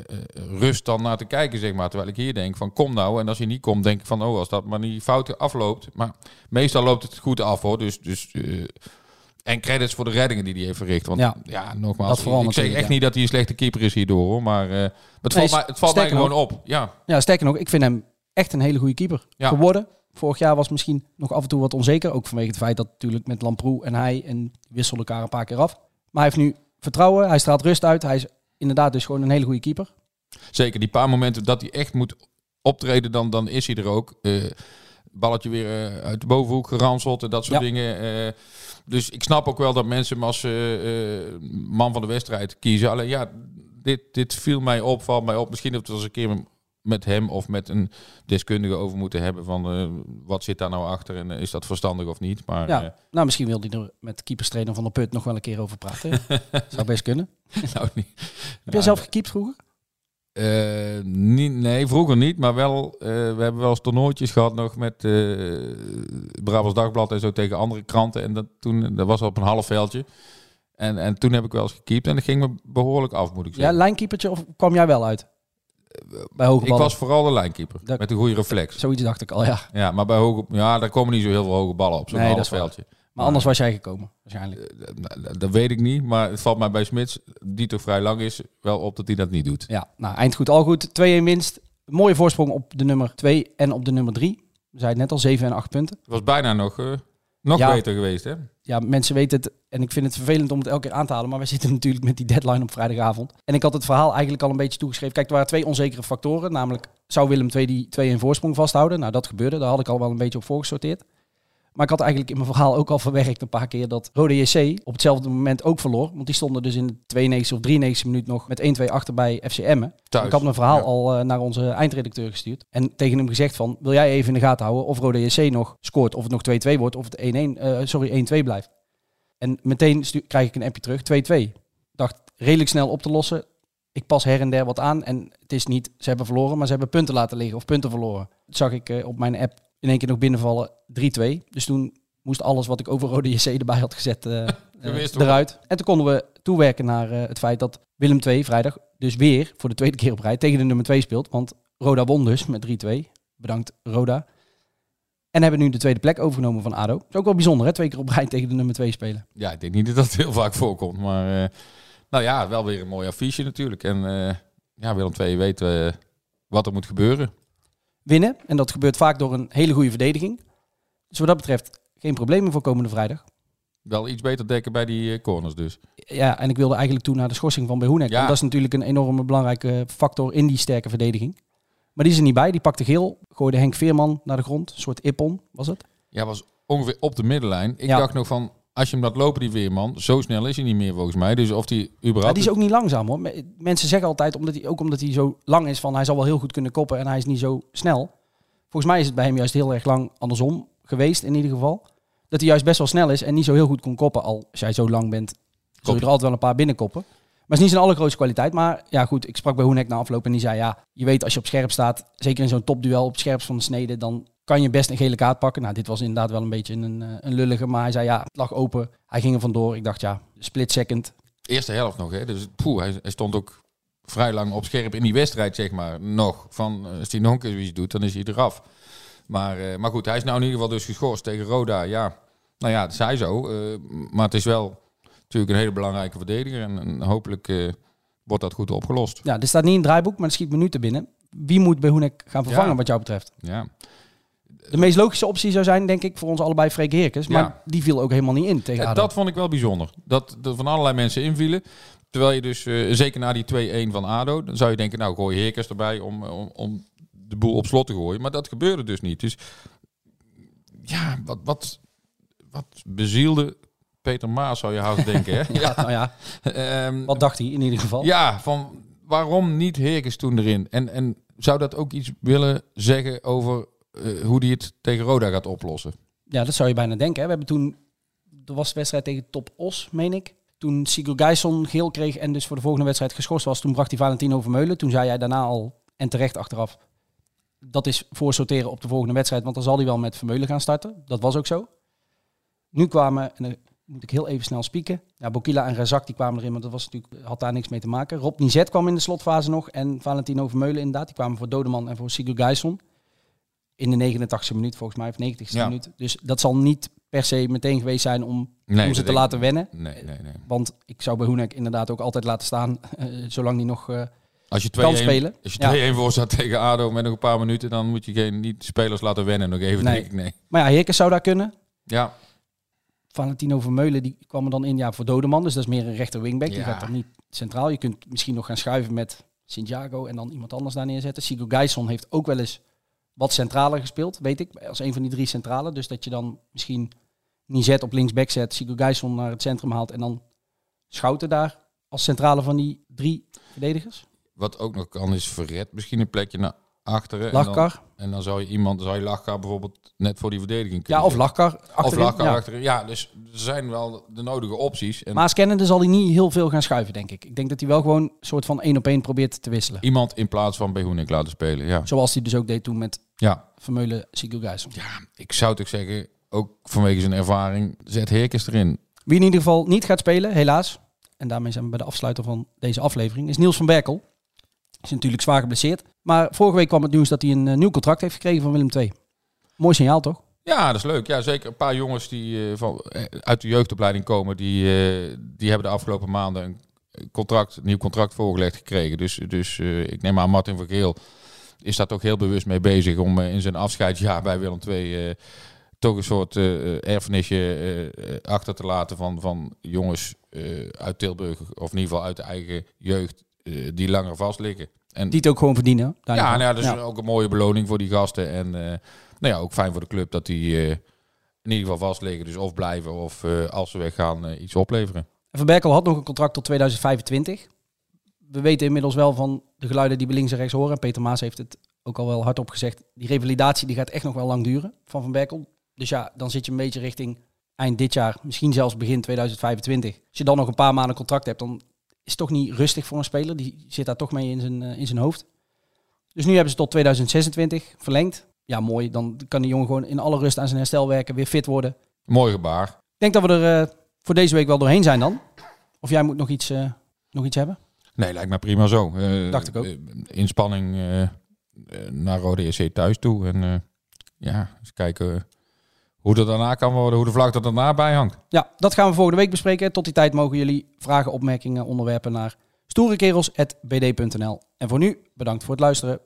rust dan naar te kijken, zeg maar. Terwijl ik hier denk van kom nou. En als je niet komt, denk ik van oh, als dat maar niet fout afloopt. Maar meestal loopt het goed af hoor. Dus, dus uh, en credits voor de reddingen die hij heeft verricht. Want ja, ja nogmaals, ik, ik zeg echt ja. niet dat hij een slechte keeper is hierdoor hoor. Maar het nee, valt, mij, het valt mij gewoon op. Ja. ja, sterker nog, ik vind hem echt een hele goede keeper ja. geworden. Vorig jaar was misschien nog af en toe wat onzeker. Ook vanwege het feit dat natuurlijk met Lamproe en hij en wisselen elkaar een paar keer af. Maar hij heeft nu vertrouwen, hij straalt rust uit, hij is inderdaad dus gewoon een hele goede keeper. Zeker, die paar momenten dat hij echt moet optreden, dan, dan is hij er ook. Uh, balletje weer uh, uit de bovenhoek geranseld en dat soort ja. dingen. Uh, dus ik snap ook wel dat mensen hem als man van de wedstrijd kiezen. Alleen ja, dit, dit viel mij op, valt mij op. Misschien dat we het eens een keer met hem of met een deskundige over moeten hebben van uh, wat zit daar nou achter en uh, is dat verstandig of niet. Maar, ja, uh, nou misschien wil hij er met keeperstrainer van de Put nog wel een keer over praten. Zou best kunnen. nou, niet. Heb jij zelf gekiept vroeger? niet, nee, vroeger niet, maar wel, we hebben wel eens toernooitjes gehad nog met Brabants Dagblad en zo tegen andere kranten. En dat, toen, dat was op een half veldje. En, en toen heb ik wel eens gekiept en dat ging me behoorlijk af, moet ik zeggen. Ja, lijnkeepertje of kwam jij wel uit? Bij hoge ik was vooral de lijnkeeper. Dat, met een goede reflex. Zoiets dacht ik al, ja. Ja, maar bij hoge, ja, daar komen niet zo heel veel hoge ballen op zo'n nee, veldje. Maar, maar anders was jij gekomen, waarschijnlijk. Dat, dat weet ik niet, maar het valt mij bij Smits, die toch vrij lang is, wel op dat hij dat niet doet. Ja, nou, eind goed, al goed. 2-1 winst. Mooie voorsprong op de nummer 2 en op de nummer 3. We zeiden net al 7 en 8 punten. Het was bijna nog, uh, nog ja, beter geweest, hè? Ja, mensen weten het. En ik vind het vervelend om het elke keer aan te halen. Maar we zitten natuurlijk met die deadline op vrijdagavond. En ik had het verhaal eigenlijk al een beetje toegeschreven. Kijk, er waren twee onzekere factoren. Namelijk, zou Willem II die 2 in voorsprong vasthouden? Nou, dat gebeurde. Daar had ik al wel een beetje op voorgesorteerd. Maar ik had eigenlijk in mijn verhaal ook al verwerkt een paar keer dat Rode JC op hetzelfde moment ook verloor. Want die stonden dus in de 92 of 93 minuut nog met 1-2 achter bij FCM. Ik had mijn verhaal ja. al uh, naar onze eindredacteur gestuurd. En tegen hem gezegd van, wil jij even in de gaten houden of Rode JC nog scoort. Of het nog 2-2 wordt, of het 1-1, uh, sorry 1-2 blijft. En meteen krijg ik een appje terug, 2-2. Dacht redelijk snel op te lossen. Ik pas her en der wat aan en het is niet, ze hebben verloren, maar ze hebben punten laten liggen of punten verloren. Dat zag ik uh, op mijn app in één keer nog binnenvallen 3-2. Dus toen moest alles wat ik over Rode JC erbij had gezet eh, eh, eruit. En toen konden we toewerken naar eh, het feit dat Willem II vrijdag dus weer voor de tweede keer op rij tegen de nummer 2 speelt. Want Roda won dus met 3-2. Bedankt Roda. En hebben nu de tweede plek overgenomen van ADO. Dat is ook wel bijzonder hè, twee keer op rij tegen de nummer 2 spelen. Ja, ik denk niet dat dat heel vaak voorkomt. Maar nou ja, wel weer een mooi affiche natuurlijk. En ja, Willem II weet wat er moet gebeuren. Winnen. En dat gebeurt vaak door een hele goede verdediging. Dus wat dat betreft geen problemen voor komende vrijdag. Wel iets beter dekken bij die eh, corners dus. Ja, en ik wilde eigenlijk toe naar de schorsing van Behoenek. Ja. Want dat is natuurlijk een enorme belangrijke factor in die sterke verdediging. Maar die is er niet bij. Die pakte geel, gooide Henk Veerman naar de grond. Een soort ippon was het. Ja, was ongeveer op de middenlijn. Ik Ja. dacht nog van, als je hem laat lopen die Weerman, zo snel is hij niet meer volgens mij. Dus of die Maar überhaupt... die is ook niet langzaam hoor. Me- Mensen zeggen altijd, omdat hij, ook omdat hij zo lang is, van hij zal wel heel goed kunnen koppen en hij is niet zo snel. Volgens mij is het bij hem juist heel erg lang andersom geweest in ieder geval. Dat hij juist best wel snel is en niet zo heel goed kon koppen. Al als jij zo lang bent, zul je er altijd wel een paar binnenkoppen. Maar het is niet zijn allergrootste kwaliteit. Maar ja goed, ik sprak bij Hoenek na afloop en die zei ja, je weet als je op scherp staat, zeker in zo'n topduel op het scherpst van de snede, dan kan je best een gele kaart pakken. Nou, dit was inderdaad wel een beetje een, eh, een lullige, maar hij zei ja, het lag open. Hij ging er vandoor. Ik dacht ja, split second. Eerste helft nog, hè. Dus poeh, hij, hij stond ook vrij lang op scherp in die wedstrijd, zeg maar. Nog. Van, eh, als hij nog een keer iets doet, dan is hij eraf. Maar, eh, maar goed, hij is nou in ieder geval dus geschorst tegen Roda. Ja, nou ja, het zij zo. maar het is wel natuurlijk een hele belangrijke verdediger. En, en hopelijk wordt dat goed opgelost. Ja, dit staat niet in het draaiboek, maar er schiet minuten binnen. Wie moet Behoenek gaan vervangen Ja. wat jou betreft? Ja, De meest logische optie zou zijn, denk ik, voor ons allebei Freek Heerkens. Maar Ja. die viel ook helemaal niet in tegen Ja, ADO. dat vond ik wel bijzonder. Dat er van allerlei mensen invielen. Terwijl je dus, eh, zeker na die 2-1 van ADO, dan zou je denken, nou gooi Heerkers erbij om, om, om de boel op slot te gooien. Maar dat gebeurde dus niet. Dus ja, wat, wat, wat bezielde Peter Maas, zou je haast denken. Hè? ja, nou ja, Ehm, wat dacht hij in ieder geval? ja, van waarom niet Heerkens toen erin? En, en zou dat ook iets willen zeggen over eh, hoe hij het tegen Roda gaat oplossen? Ja, dat zou je bijna denken. Hè. We hebben toen, er was de wedstrijd tegen Top Os, meen ik. Toen Sigurd Gijsson geel kreeg en dus voor de volgende wedstrijd geschorst was, toen bracht hij Valentino Vermeulen. Toen zei jij daarna al, en terecht achteraf, dat is voor sorteren op de volgende wedstrijd, want dan zal hij wel met Vermeulen gaan starten. Dat was ook zo. Nu kwamen, en dan moet ik heel even snel spieken, ja, Bokila en Razak die kwamen erin, maar dat was natuurlijk, had daar niks mee te maken. Rob Nizet kwam in de slotfase nog en Valentino Vermeulen inderdaad. Die kwamen voor Dodeman en voor Sigurd Gijsson. In de 89e minuut volgens mij, of 90e Ja. minuut. Dus dat zal niet per se meteen geweest zijn om, Nee, om ze te laten wennen. Nee, nee, nee. Want ik zou bij Hoenek inderdaad ook altijd laten staan, eh, zolang die nog... eh, Als je 2-1 kan spelen. Als je Ja. 2-1 voor staat tegen ADO met nog een paar minuten, dan moet je geen niet spelers laten wennen. Nog even, Nee. denk ik. Nee. maar ja, Heerkens zou daar kunnen. Ja, Valentino Vermeulen die kwam er dan in ja, voor Dodeman. Dus dat is meer een rechter wingback. Die Ja. gaat dan niet centraal. Je kunt misschien nog gaan schuiven met Santiago en dan iemand anders daar neerzetten. Sigurd Gijsson heeft ook wel eens wat centraler gespeeld, weet ik. Als een van die drie centralen. Dus dat je dan misschien Nizet op linksback zet, Sigurd Gijsson naar het centrum haalt en dan Schouten daar als centrale van die drie verdedigers. wat ook nog kan is verred misschien een plekje naar achteren. En dan, en dan zou je iemand, zou je Lachkar bijvoorbeeld net voor die verdediging kunnen Ja, of. Lachkar. Of achterin. Lachkar Ja. achterin. Ja, dus er zijn wel de nodige opties. En Maar kennende zal hij niet heel veel gaan schuiven, denk ik. Ik denk dat hij wel gewoon een soort van één op één probeert te wisselen. iemand in plaats van Behoenik laten spelen. Ja. Zoals hij dus ook deed toen met ja, Vermeulen Sigurd Gijsson. ik zou toch zeggen, ook vanwege zijn ervaring, zet Heerkens erin. Wie in ieder geval niet gaat spelen, helaas. En daarmee zijn we bij de afsluiter van deze aflevering. Is Niels van Berkel. Is natuurlijk zwaar geblesseerd. Maar vorige week kwam het nieuws dat hij een eh, nieuw contract heeft gekregen van Willem II. Mooi signaal toch? Ja, dat is leuk. Ja, zeker een paar jongens die eh, van, eh, uit de jeugdopleiding komen, die, die hebben de afgelopen maanden een contract, een nieuw contract voorgelegd gekregen. Dus, dus ik neem aan Martin van Geel is daar toch heel bewust mee bezig om eh, in zijn afscheidsjaar bij Willem II eh, toch een soort eh, erfenisje achter te laten van, van jongens uit Tilburg, of in ieder geval uit de eigen jeugd, die langer vast liggen. En Die het ook gewoon verdienen. ja, nou ja, dat is ook een mooie beloning voor die gasten. En nou ja, ook fijn voor de club dat die in ieder geval vast liggen. Dus of blijven of als ze weggaan iets opleveren. En Van Berkel had nog een contract tot 2025. We weten inmiddels wel van de geluiden die we links en rechts horen. En Peter Maas heeft het ook al wel hardop gezegd. Die revalidatie die gaat echt nog wel lang duren van Van Berkel. Dus ja, dan zit je een beetje richting eind dit jaar. Misschien zelfs begin 2025. Als je dan nog een paar maanden contract hebt, dan is het toch niet rustig voor een speler. Die zit daar toch mee in zijn, eh, in zijn hoofd. Dus nu hebben ze tot 2026 verlengd. Ja, mooi. Dan kan die jongen gewoon in alle rust aan zijn herstel werken. Weer fit worden. Mooi gebaar. Ik denk dat we er eh, voor deze week wel doorheen zijn dan. Of jij moet nog iets, eh, nog iets hebben? Nee, lijkt me prima zo. Eh, Dacht ik ook. eh, inspanning eh, eh, naar Rode EC thuis toe. En eh, ja, eens kijken hoe het daarna kan worden, hoe de vlag er daarna bij hangt. Ja, dat gaan we volgende week bespreken. Tot die tijd mogen jullie vragen, opmerkingen, onderwerpen naar stoerekerels.bd.nl. En voor nu, bedankt voor het luisteren.